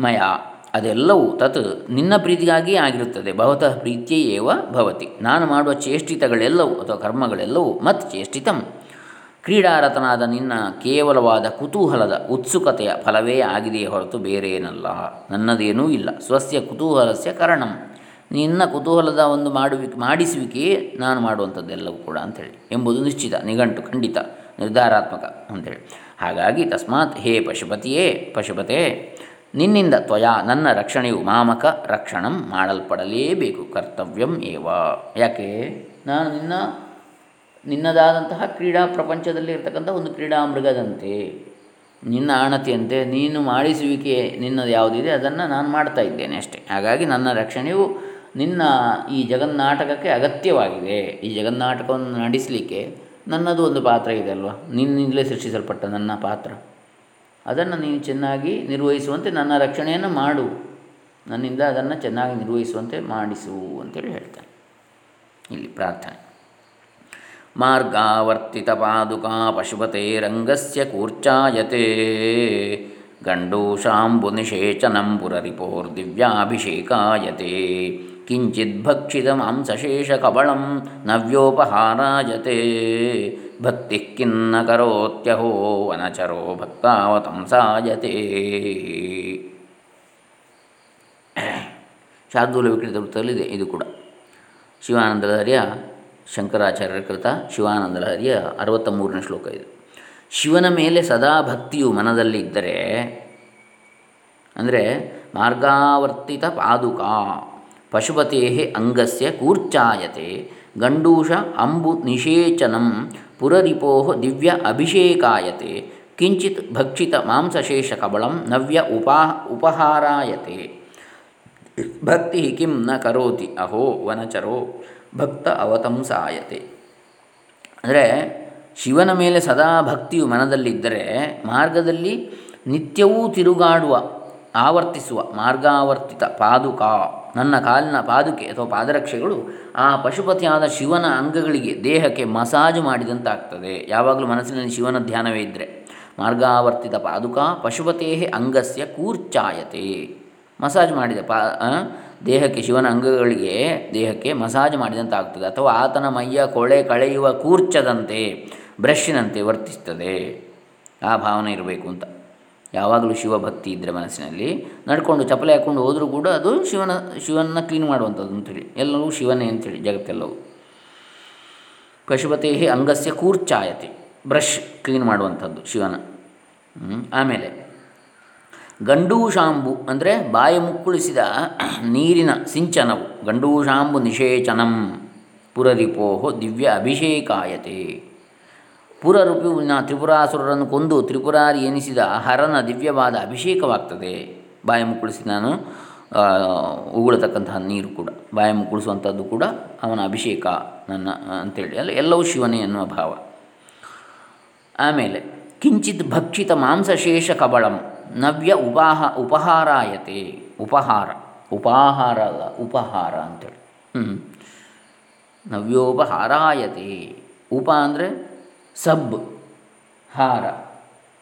Speaker 1: ಮಯ. ಅದೆಲ್ಲವೂ ತತ್ ನಿನ್ನ ಪ್ರೀತಿಗಾಗಿ ಆಗಿರುತ್ತದೆ. ಭವತಃ ಪ್ರೀತಿಯೇವ ಭವತಿ. ನಾನು ಮಾಡುವ ಚೇಷ್ಟಿತಗಳೆಲ್ಲವೂ ಅಥವಾ ಕರ್ಮಗಳೆಲ್ಲವೂ ಮತ್ ಚೇಷ್ಟಿತಂ. ಕ್ರೀಡಾರತನಾದ ನಿನ್ನ ಕೇವಲವಾದ ಕುತೂಹಲದ ಉತ್ಸುಕತೆಯ ಫಲವೇ ಆಗಿದೆಯೇ ಹೊರತು ಬೇರೇನಲ್ಲ. ನನ್ನದೇನೂ ಇಲ್ಲ. ಸ್ವಸ್ಯ ಕುತೂಹಲಸ್ಯ ಕಾರಣಂ. ನಿನ್ನ ಕುತೂಹಲದ ಒಂದು ಮಾಡುವಿ, ಮಾಡಿಸುವಿಕೆಯೇ ನಾನು ಮಾಡುವಂಥದ್ದೆಲ್ಲವೂ ಕೂಡ ಅಂಥೇಳಿ. ಎಂಬುದು ನಿಶ್ಚಿತ, ನಿಘಂಟು, ಖಂಡಿತ, ನಿರ್ಧಾರಾತ್ಮಕ ಅಂಥೇಳಿ. ಹಾಗಾಗಿ ತಸ್ಮಾತ್ ಹೇ ಪಶುಪತಿಯೇ, ಪಶುಪತೆ. ನಿನ್ನಿಂದ ತ್ವಯಾ ನನ್ನ ರಕ್ಷಣೆಯು ಮಾಮಕ ರಕ್ಷಣಂ ಮಾಡಲ್ಪಡಲೇಬೇಕು, ಕರ್ತವ್ಯಂ ಏವ. ಯಾಕೆ? ನಾನು ನಿನ್ನ, ನಿನ್ನದಾದಂತಹ ಕ್ರೀಡಾ ಪ್ರಪಂಚದಲ್ಲಿ ಇರ್ತಕ್ಕಂಥ ಒಂದು ಕ್ರೀಡಾ ಮೃಗದಂತೆ, ನಿನ್ನ ಆಣತಿಯಂತೆ ನೀನು ಮಾಡಿಸುವಿಕೆ ನಿನ್ನದು ಯಾವುದಿದೆ ಅದನ್ನು ನಾನು ಮಾಡ್ತಾ ಇದ್ದೇನೆ ಅಷ್ಟೇ. ಹಾಗಾಗಿ ನನ್ನ ರಕ್ಷಣೆಯು ನಿನ್ನ ಈ ಜಗನ್ನಾಟಕಕ್ಕೆ ಅಗತ್ಯವಾಗಿದೆ. ಈ ಜಗನ್ನಾಟಕವನ್ನು ನಡೆಸಲಿಕ್ಕೆ ನನ್ನದು ಒಂದು ಪಾತ್ರ ಇದೆ ಅಲ್ವಾ? ನಿನ್ನಿಂದಲೇ ಸೃಷ್ಟಿಸಲ್ಪಟ್ಟ ನನ್ನ ಪಾತ್ರ. ಅದನ್ನು ನೀನು ಚೆನ್ನಾಗಿ ನಿರ್ವಹಿಸುವಂತೆ ನನ್ನ ರಕ್ಷಣೆಯನ್ನು ಮಾಡು. ನನ್ನಿಂದ ಅದನ್ನು ಚೆನ್ನಾಗಿ ನಿರ್ವಹಿಸುವಂತೆ ಮಾಡಿಸು ಅಂತೇಳಿ ಹೇಳ್ತಾನೆ. ಇಲ್ಲಿ ಪ್ರಾರ್ಥನೆ. ಮಾರ್ಗಾವರ್ತಿತ ಪಾದುಕಾ ಪಶುಪತೆ ರಂಗಸ್ಯ ಕೂರ್ಚಾಯತೆ. ಗಂಡೂಷಾಂಬು ನಿಷೇಚನಂ ದಿವ್ಯಾಭಿಷೇಕಾಯತೆ ಭಕ್ಷಿತ ಮಾಂಸಶೇಷ ಕಬಳಂ ನವ್ಯೋಪಹಾರಾಯತೆ ಭಕ್ತಿ ಕಿನ್ನ ಕರೋತ್ಯಹೋ ವನಚರೋ ಭಕ್ತಾವತಂಸಾಯತೆ ಶಾರ್ದೂಲ ವಿಕೃತ ವೃತ್ತದಲ್ಲಿದೆ ಇದು ಕೂಡ. ಶಿವಾನಂದ ಲಹರಿಯ ಶಂಕರಾಚಾರ್ಯರ ಕೃತ ಶಿವಾನಂದ ಲಹರಿಯ ಅರವತ್ತ ಮೂರನೇ ಶ್ಲೋಕ ಇದು. ಶಿವನ ಮೇಲೆ ಸದಾ ಭಕ್ತಿಯು ಮನದಲ್ಲಿದ್ದರೆ ಅಂದರೆ ಮಾರ್ಗಾವರ್ತಿತ ಪಾದುಕಾ. ಪಶುಪತೆ ಅಂಗಸ್ಯ ಕೂರ್ಚಾಯತೆ. ಗಂಡೂಷ ಅಂಬು ನಿಷೇಚನಂ ಪುರರಿಪೋ ದಿವ್ಯ ಅಭಿಷೇಕಾಯತೆ. ಕಿಂಚಿತ್ ಭಕ್ಷಿತ ಮಾಂಸಶೇಷ ಕಬಳಂ ನವ್ಯ ಉಪಾ ಉಪಹಾರಾಯತೆ. ಭಕ್ತಿ ಕಿಂ ನ ಕರೋತಿ ಅಹೋ ವನಚರೋ ಭಕ್ತ ಅವತಂಸಾಯತೆ ಅಂದರೆ ಶಿವನ ಮೇಲೆ ಸದಾ ಭಕ್ತಿಯು ಮನದಲ್ಲಿದ್ದರೆ ಮಾರ್ಗದಲ್ಲಿ ನಿತ್ಯವೂ ತಿರುಗಾಡುವ, ಆವರ್ತಿಸುವ ಮಾರ್ಗಾವರ್ತಿತ ಪಾದುಕಾ ನನ್ನ ಕಾಲಿನ ಪಾದುಕೆ ಅಥವಾ ಪಾದರಕ್ಷೆಗಳು ಆ ಪಶುಪತಿಯಾದ ಶಿವನ ಅಂಗಗಳಿಗೆ ದೇಹಕ್ಕೆ ಮಸಾಜ್ ಮಾಡಿದಂತಾಗ್ತದೆ. ಯಾವಾಗಲೂ ಮನಸ್ಸಿನಲ್ಲಿ ಶಿವನ ಧ್ಯಾನವೇ ಇದ್ದರೆ ಮಾರ್ಗಾವರ್ತಿತ ಪಾದುಕ ಪಶುಪತೇ ಅಂಗಸ್ಯ ಕೂರ್ಚಾಯತೆ. ಮಸಾಜ್ ಮಾಡಿದ ಪಾ ದೇಹಕ್ಕೆ ಶಿವನ ಅಂಗಗಳಿಗೆ ದೇಹಕ್ಕೆ ಮಸಾಜ್ ಮಾಡಿದಂತಾಗ್ತದೆ. ಅಥವಾ ಆತನ ಮೈಯ ಕೊಳೆ ಕಳೆಯುವ ಕೂರ್ಚದಂತೆ, ಬ್ರಷ್ನಂತೆ ವರ್ತಿಸ್ತದೆ. ಆ ಭಾವನೆ ಇರಬೇಕು ಅಂತ. ಯಾವಾಗಲೂ ಶಿವಭಕ್ತಿ ಇದ್ದರೆ ಮನಸ್ಸಿನಲ್ಲಿ. ನಡ್ಕೊಂಡು ಚಪ್ಪಲಿ ಹಾಕ್ಕೊಂಡು ಹೋದರೂ ಕೂಡ ಅದು ಶಿವನ ಶಿವನ ಕ್ಲೀನ್ ಮಾಡುವಂಥದ್ದು ಅಂತೇಳಿ ಎಲ್ಲವೂ ಶಿವನೇ ಅಂತೇಳಿ ಜಗತ್ತೆಲ್ಲವೂ. ಪಶುಪತಿ ಅಂಗಸ್ಯ ಕೂರ್ಚಾಯತಿ, ಬ್ರಷ್ ಕ್ಲೀನ್ ಮಾಡುವಂಥದ್ದು ಶಿವನ. ಆಮೇಲೆ ಗಂಡೂಷಾಂಬು ಅಂದರೆ ಬಾಯಿ ಮುಕ್ಕುಳಿಸಿದ ನೀರಿನ ಸಿಂಚನವು. ಗಂಡೂಷಾಂಬು ನಿಷೇಚನಂ ಪುರರಿಪೋಹೋ ದಿವ್ಯ ಅಭಿಷೇಕಾಯತೆ. ಪುರರುಪುವಿನ ತ್ರಿಪುರಾಸುರರನ್ನು ಕೊಂದು ತ್ರಿಪುರಾರಿ ಎನಿಸಿದ ಹರನ ದಿವ್ಯವಾದ ಅಭಿಷೇಕವಾಗ್ತದೆ. ಬಾಯಿ ಮುಕ್ಕುಳಿಸಿ ನಾನು ಉಗುಳತಕ್ಕಂತಹ ನೀರು ಕೂಡ. ಬಾಯಿ ಮುಕ್ಕುಳಿಸುವಂಥದ್ದು ಕೂಡ ಅವನ ಅಭಿಷೇಕ, ನನ್ನ, ಅಂತೇಳಿ. ಅಲ್ಲ ಎಲ್ಲವೂ ಶಿವನೇ ಎನ್ನುವ ಭಾವ. ಆಮೇಲೆ, ಕಿಂಚಿತ್ ಭಕ್ಷಿತ ಮಾಂಸಶೇಷ ಕಬಳಂ ನವ್ಯ ಉಪಾಹ, ಉಪಹಾರಾಯತೆ. ಉಪಹಾರ, ಉಪಾಹಾರ, ಉಪಹಾರ ಅಂತೇಳಿ. ಹ್ಞೂ ನವ್ಯೋಪಹಾರಾಯತೆ. ಉಪ ಅಂದರೆ ಸಬ್, ಹಾರ,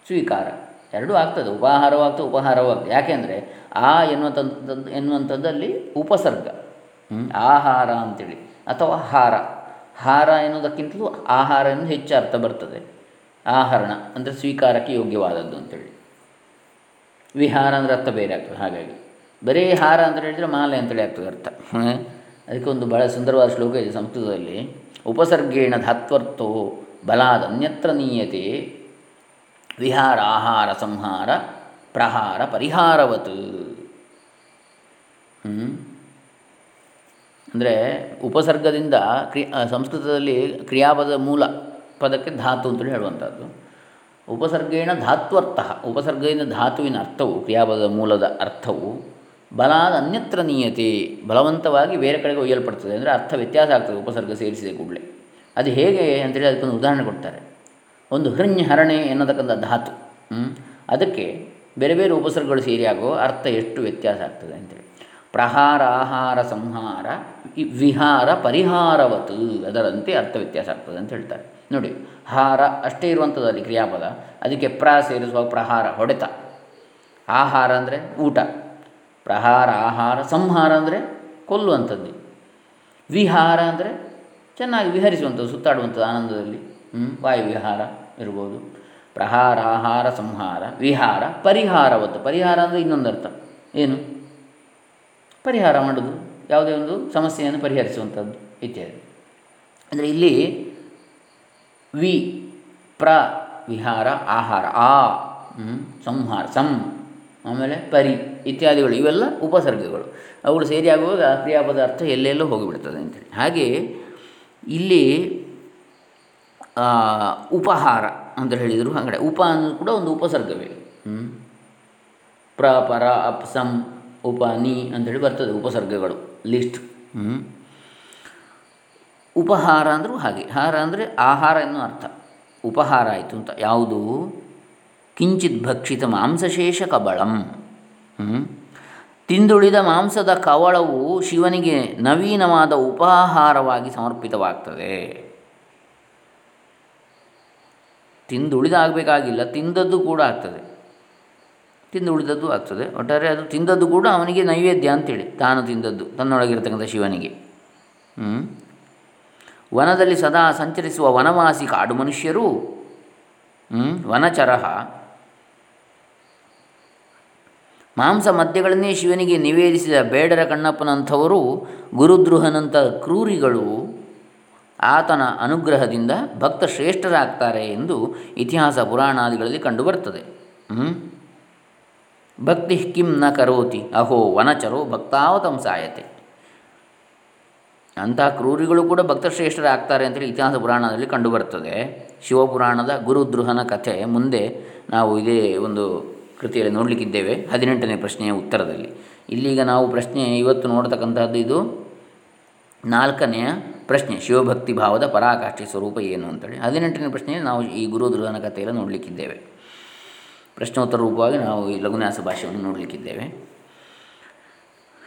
Speaker 1: ಸ್ವೀಕಾರ. ಎರಡೂ ಆಗ್ತದೆ ಉಪಾಹಾರವೂ ಆಗ್ತದೆ ಉಪಹಾರವೂ ಯಾಕೆಂದರೆ ಆ ಎನ್ನುವಂಥದ್ದು ಎನ್ನುವಂಥದ್ದಲ್ಲಿ ಉಪಸರ್ಗ. ಆಹಾರ ಅಂತೇಳಿ. ಅಥವಾ ಹಾರ. ಹಾರ ಎನ್ನುವುದಕ್ಕಿಂತಲೂ ಆಹಾರ ಎಂದು ಹೆಚ್ಚು ಅರ್ಥ ಬರ್ತದೆ. ಆಹರಣ, ಅಂದರೆ ಸ್ವೀಕಾರಕ್ಕೆ ಯೋಗ್ಯವಾದದ್ದು ಅಂತೇಳಿ. ವಿಹಾರ ಅಂದರೆ ಅರ್ಥ ಬೇರೆ ಆಗ್ತದೆ, ಹಾಗಾಗಿ. ಬರೀ ಹಾರ ಅಂತ ಹೇಳಿದರೆ ಮಾಲೆ ಅಂತೇಳಿ ಆಗ್ತದೆ ಅರ್ಥ. ಅದಕ್ಕೆ ಒಂದು ಭಾಳ ಸುಂದರವಾದ ಶ್ಲೋಕ ಇದೆ ಸಂಸ್ಕೃತದಲ್ಲಿ. ಉಪಸರ್ಗೇಣ ಧಾತ್ವರ್ಥೋ ಬಲಾದ ಅನ್ಯತ್ರ ನೀಯತೆ ವಿಹಾರ, ಆಹಾರ, ಸಂಹಾರ, ಪ್ರಹಾರ, ಪರಿಹಾರವತ್. ಅಂದರೆ ಉಪಸರ್ಗದಿಂದ ಕ್ರಿ ಸಂಸ್ಕೃತದಲ್ಲಿ ಕ್ರಿಯಾಪದ ಮೂಲ ಪದಕ್ಕೆ ಧಾತು ಅಂತೇಳಿ ಹೇಳುವಂಥದ್ದು. ಉಪಸರ್ಗೇಣ ಧಾತ್ವರ್ಥ. ಉಪಸರ್ಗದಿಂದ ಧಾತುವಿನ ಅರ್ಥವು ಕ್ರಿಯಾಪದ ಮೂಲದ ಅರ್ಥವು ಬಲಾದ ಅನ್ಯತ್ರ ನೀಯತೆ ಬಲವಂತವಾಗಿ ಬೇರೆ ಕಡೆಗೆ ಒಯ್ಯಲ್ಪಡ್ತದೆ. ಅಂದರೆ ಅರ್ಥ ವ್ಯತ್ಯಾಸ ಆಗ್ತದೆ ಉಪಸರ್ಗ ಸೇರಿಸಿದೆ ಕೂಡಲೇ. ಅದು ಹೇಗೆ ಅಂತೇಳಿ ಅದಕ್ಕೊಂದು ಉದಾಹರಣೆ ಕೊಡ್ತಾರೆ. ಒಂದು ಹೃಣ್ಯ ಹರಣೆ ಎನ್ನತಕ್ಕಂಥ ಧಾತು ಅದಕ್ಕೆ ಬೇರೆ ಬೇರೆ ಉಪಸರ್ಗಗಳು ಸೇರಿ ಆಗೋ ಅರ್ಥ ಎಷ್ಟು ವ್ಯತ್ಯಾಸ ಆಗ್ತದೆ ಅಂತೇಳಿ ಪ್ರಹಾರ, ಆಹಾರ, ಸಂಹಾರ ವಿಹಾರ ಪರಿಹಾರವತ್ತು ಅದರಂತೆ ಅರ್ಥ ವ್ಯತ್ಯಾಸ ಆಗ್ತದೆ ಅಂತ ಹೇಳ್ತಾರೆ. ನೋಡಿ, ಹಾರ ಅಷ್ಟೇ ಇರುವಂಥದ್ದು ಕ್ರಿಯಾಪದ, ಅದಕ್ಕೆ ಪ್ರ ಸೇರಿಸುವ ಪ್ರಹಾರ, ಹೊಡೆತ. ಆಹಾರ ಅಂದರೆ ಊಟ, ಪ್ರಹಾರ, ಆಹಾರ, ಸಂಹಾರ ಅಂದರೆ ಕೊಲ್ಲುವಂಥದ್ದು. ವಿಹಾರ ಅಂದರೆ ಚೆನ್ನಾಗಿ ವಿಹರಿಸುವಂಥದ್ದು, ಸುತ್ತಾಡುವಂಥದ್ದು ಆನಂದದಲ್ಲಿ. ವಾಯು ವಿಹಾರ ಇರ್ಬೋದು. ಪ್ರಹಾರ, ಆಹಾರ, ಸಂಹಾರ, ವಿಹಾರ ಪರಿಹಾರವತ್ತು ಪರಿಹಾರ ಅಂದರೆ ಇನ್ನೊಂದು ಅರ್ಥ ಏನು? ಪರಿಹಾರ ಮಾಡೋದು. ಯಾವುದೇ ಒಂದು ಸಮಸ್ಯೆಯನ್ನು ಪರಿಹರಿಸುವಂಥದ್ದು ಇತ್ಯಾದಿ. ಅಂದರೆ ಇಲ್ಲಿ ವಿ, ಪ್ರ, ವಿಹಾರ, ಆಹಾರ, ಆ ಸಂಹಾರ, ಸಂ, ಆಮೇಲೆ ಪರಿ ಇತ್ಯಾದಿಗಳು. ಇವೆಲ್ಲ ಉಪಸರ್ಗಗಳು. ಅವುಗಳು ಸೇರಿ ಆಗುವಾಗ ಕ್ರಿಯಾಪದ ಅರ್ಥ ಎಲ್ಲೆಲ್ಲೋ ಹೋಗಿಬಿಡ್ತದೆ ಅಂತೇಳಿ. ಹಾಗೆ ಇಲ್ಲಿ ಉಪಹಾರ ಅಂತ ಹೇಳಿದರು ಹಂಗಡೆ ಉಪ ಅನ್ನೋದು ಕೂಡ ಒಂದು ಉಪಸರ್ಗವೇ. ಪ್ರ, ಪರ, ಅಪ್, ಸಂ, ಉಪ, ನಿ ಅಂಥೇಳಿ ಬರ್ತದೆ ಉಪಸರ್ಗಗಳು, ಲಿಸ್ಟ್. ಉಪಹಾರ ಅಂದರೂ ಹಾಗೆ. ಹಾರ ಅಂದರೆ ಆಹಾರ ಎನ್ನುವ ಅರ್ಥ. ಉಪಹಾರ ಆಯಿತು ಅಂತ. ಯಾವುದು? ಕಿಂಚಿತ್ ಭಕ್ಷಿತ ಮಾಂಸಶೇಷ ಕಬಳಂ ತಿಂದುಳಿದ ಮಾಂಸದ ಕವಳವು ಶಿವನಿಗೆ ನವೀನವಾದ ಉಪಾಹಾರವಾಗಿ ಸಮರ್ಪಿತವಾಗ್ತದೆ. ತಿಂದುಳಿದಾಗಬೇಕಾಗಿಲ್ಲ, ತಿಂದದ್ದು ಕೂಡ ಆಗ್ತದೆ. ತಿಂದುಳಿದದ್ದು ಆಗ್ತದೆ. ಒಟ್ಟಾರೆ ಅದು ತಿಂದದ್ದು ಕೂಡ ಅವನಿಗೆ ನೈವೇದ್ಯ ಅಂತೇಳಿ, ತಾನು ತಿಂದದ್ದು, ತನ್ನೊಳಗಿರತಕ್ಕಂಥ ಶಿವನಿಗೆ. ವನದಲ್ಲಿ ಸದಾ ಸಂಚರಿಸುವ ವನವಾಸಿ ಕಾಡು ಮನುಷ್ಯರು ವನಚರಹ ಮಾಂಸ ಮದ್ಯಗಳನ್ನೇ ಶಿವನಿಗೆ ನಿವೇದಿಸಿದ ಬೇಡರ ಕಣ್ಣಪ್ಪನಂಥವರು ಗುರುದ್ರುಹನಂಥ ಕ್ರೂರಿಗಳು ಆತನ ಅನುಗ್ರಹದಿಂದ ಭಕ್ತ ಶ್ರೇಷ್ಠರಾಗ್ತಾರೆ ಎಂದು ಇತಿಹಾಸ ಪುರಾಣಾದಿಗಳಲ್ಲಿ ಕಂಡುಬರ್ತದೆ. ಭಕ್ತಿ ಕಿಂ ನ ಕರೋತಿ, ಅಹೋ ವನಚರೋ ಭಕ್ತಾವತಂಸಾಯತೆ ಅಂತಹ ಕ್ರೂರಿಗಳು ಕೂಡ ಭಕ್ತಶ್ರೇಷ್ಠರಾಗ್ತಾರೆ ಅಂತೇಳಿ ಇತಿಹಾಸ ಪುರಾಣದಲ್ಲಿ ಕಂಡುಬರ್ತದೆ. ಶಿವಪುರಾಣದ ಗುರುದ್ರುಹನ ಕಥೆ ಮುಂದೆ ನಾವು ಇದೇ ಒಂದು ಕೃತಿಯಲ್ಲಿ ನೋಡಲಿಕ್ಕಿದ್ದೇವೆ ಹದಿನೆಂಟನೇ ಪ್ರಶ್ನೆಯ ಉತ್ತರದಲ್ಲಿ. ಇಲ್ಲಿಗ ನಾವು ಪ್ರಶ್ನೆ ಇವತ್ತು ನೋಡ್ತಕ್ಕಂಥದ್ದು ಇದು ನಾಲ್ಕನೆಯ ಪ್ರಶ್ನೆ, ಶಿವಭಕ್ತಿ ಭಾವದ ಪರಾಕಾಷ್ಠಿ ಸ್ವರೂಪ ಏನು ಅಂತೇಳಿ. ಹದಿನೆಂಟನೇ ಪ್ರಶ್ನೆಯಲ್ಲಿ ನಾವು ಈ ಗುರು ದುರ್ಗನ ಕಥೆಯನ್ನು ನೋಡಲಿಕ್ಕಿದ್ದೇವೆ. ಪ್ರಶ್ನೋತ್ತರ ರೂಪವಾಗಿ ನಾವು ಈ ಲಘುನ್ಯಾಸ ಭಾಷೆಯನ್ನು ನೋಡಲಿಕ್ಕಿದ್ದೇವೆ.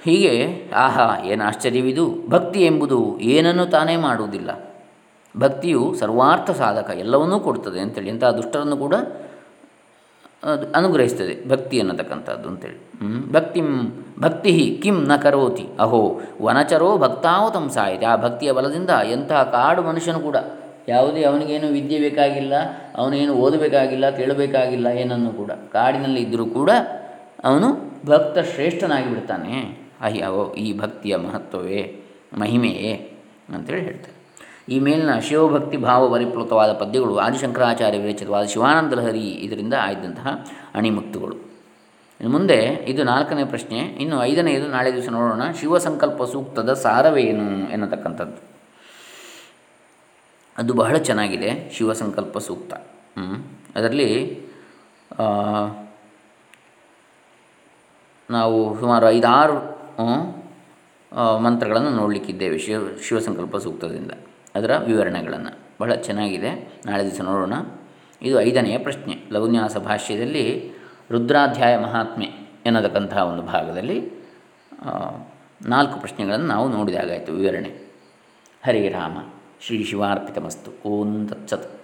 Speaker 1: ಹೀಗೆ, ಆಹಾ, ಏನು ಆಶ್ಚರ್ಯವಿದು. ಭಕ್ತಿ ಎಂಬುದು ಏನನ್ನು ತಾನೇ ಮಾಡುವುದಿಲ್ಲ. ಭಕ್ತಿಯು ಸರ್ವಾರ್ಥ ಸಾಧಕ ಎಲ್ಲವನ್ನೂ ಕೊಡ್ತದೆ ಅಂತೇಳಿ. ಇಂತಹ ದುಷ್ಟರನ್ನು ಕೂಡ ಅದು ಅನುಗ್ರಹಿಸ್ತದೆ ಭಕ್ತಿ ಅನ್ನತಕ್ಕಂಥದ್ದು ಅಂತೇಳಿ. ಭಕ್ತಿ ಭಕ್ತಿ ಕಿಂ ನ ಕರೋತಿ. ಅಹೋ, ವನಚರೋ ಭಕ್ತಾವತಂ ಸಾಯಿತೆ. ಆ ಭಕ್ತಿಯ ಬಲದಿಂದ ಎಂತಹ ಕಾಡು ಮನುಷ್ಯನು ಕೂಡ ಯಾವುದೇ ಅವನಿಗೇನು ವಿದ್ಯೆ ಬೇಕಾಗಿಲ್ಲ, ಅವನೇನು ಓದಬೇಕಾಗಿಲ್ಲ, ಕೇಳಬೇಕಾಗಿಲ್ಲ ಏನನ್ನು ಕೂಡ, ಕಾಡಿನಲ್ಲಿ ಇದ್ದರೂ ಕೂಡ ಅವನು ಭಕ್ತ ಶ್ರೇಷ್ಠನಾಗಿ ಬಿಡ್ತಾನೆ ಅಯ್ಯೋ, ಈ ಭಕ್ತಿಯ ಮಹತ್ವವೇ, ಮಹಿಮೆಯೇ ಅಂತೇಳಿ ಹೇಳ್ತಾರೆ. ಈ ಮೇಲಿನ ಶಿವಭಕ್ತಿ ಭಾವ ಪರಿಪ್ಲುತವಾದ ಪದ್ಯಗಳು ಆದಿಶಂಕರಾಚಾರ್ಯ ವಿರಚಿತವಾದ ಶಿವಾನಂದ ಲಹರಿ ಇದರಿಂದ ಆಯ್ದಂತಹ ಅಣಿಮುಕ್ತುಗಳು ಇನ್ನು ಮುಂದೆ ಇದು ನಾಲ್ಕನೇ ಪ್ರಶ್ನೆ, ಇನ್ನು ಐದನೆಯದು ನಾಳೆ ದಿವಸ ನೋಡೋಣ, ಶಿವಸಂಕಲ್ಪ ಸೂಕ್ತದ ಸಾರವೇನು ಎನ್ನತಕ್ಕಂಥದ್ದು. ಅದು ಬಹಳ ಚೆನ್ನಾಗಿದೆ, ಶಿವಸಂಕಲ್ಪ ಸೂಕ್ತ. ಅದರಲ್ಲಿ ನಾವು ಸುಮಾರು ಐದಾರು ಮಂತ್ರಗಳನ್ನು ನೋಡಲಿಕ್ಕಿದ್ದೇವೆ ಶಿವ, ಶಿವಸಂಕಲ್ಪ ಸೂಕ್ತದಿಂದ. ಅದರ ವಿವರಣೆಗಳನ್ನು. ಬಹಳ ಚೆನ್ನಾಗಿದೆ. ನಾಳೆ ದಿವಸ ನೋಡೋಣ. ಇದು ಐದನೆಯ ಪ್ರಶ್ನೆ. ಲಘುನ್ಯಾಸ ಭಾಷ್ಯದಲ್ಲಿ ರುದ್ರಾಧ್ಯಾಯ ಮಹಾತ್ಮೆ ಎನ್ನತಕ್ಕಂತಹ ಒಂದು ಭಾಗದಲ್ಲಿ ನಾಲ್ಕು ಪ್ರಶ್ನೆಗಳನ್ನು ನಾವು ನೋಡಿದಾಗಾಯಿತು. ವಿವರಣೆ. ಹರೇ ರಾಮ. ಶ್ರೀ ಶಿವಾರ್ಪಿತಮಸ್ತು. ಓಂ ತತ್ಸತ್.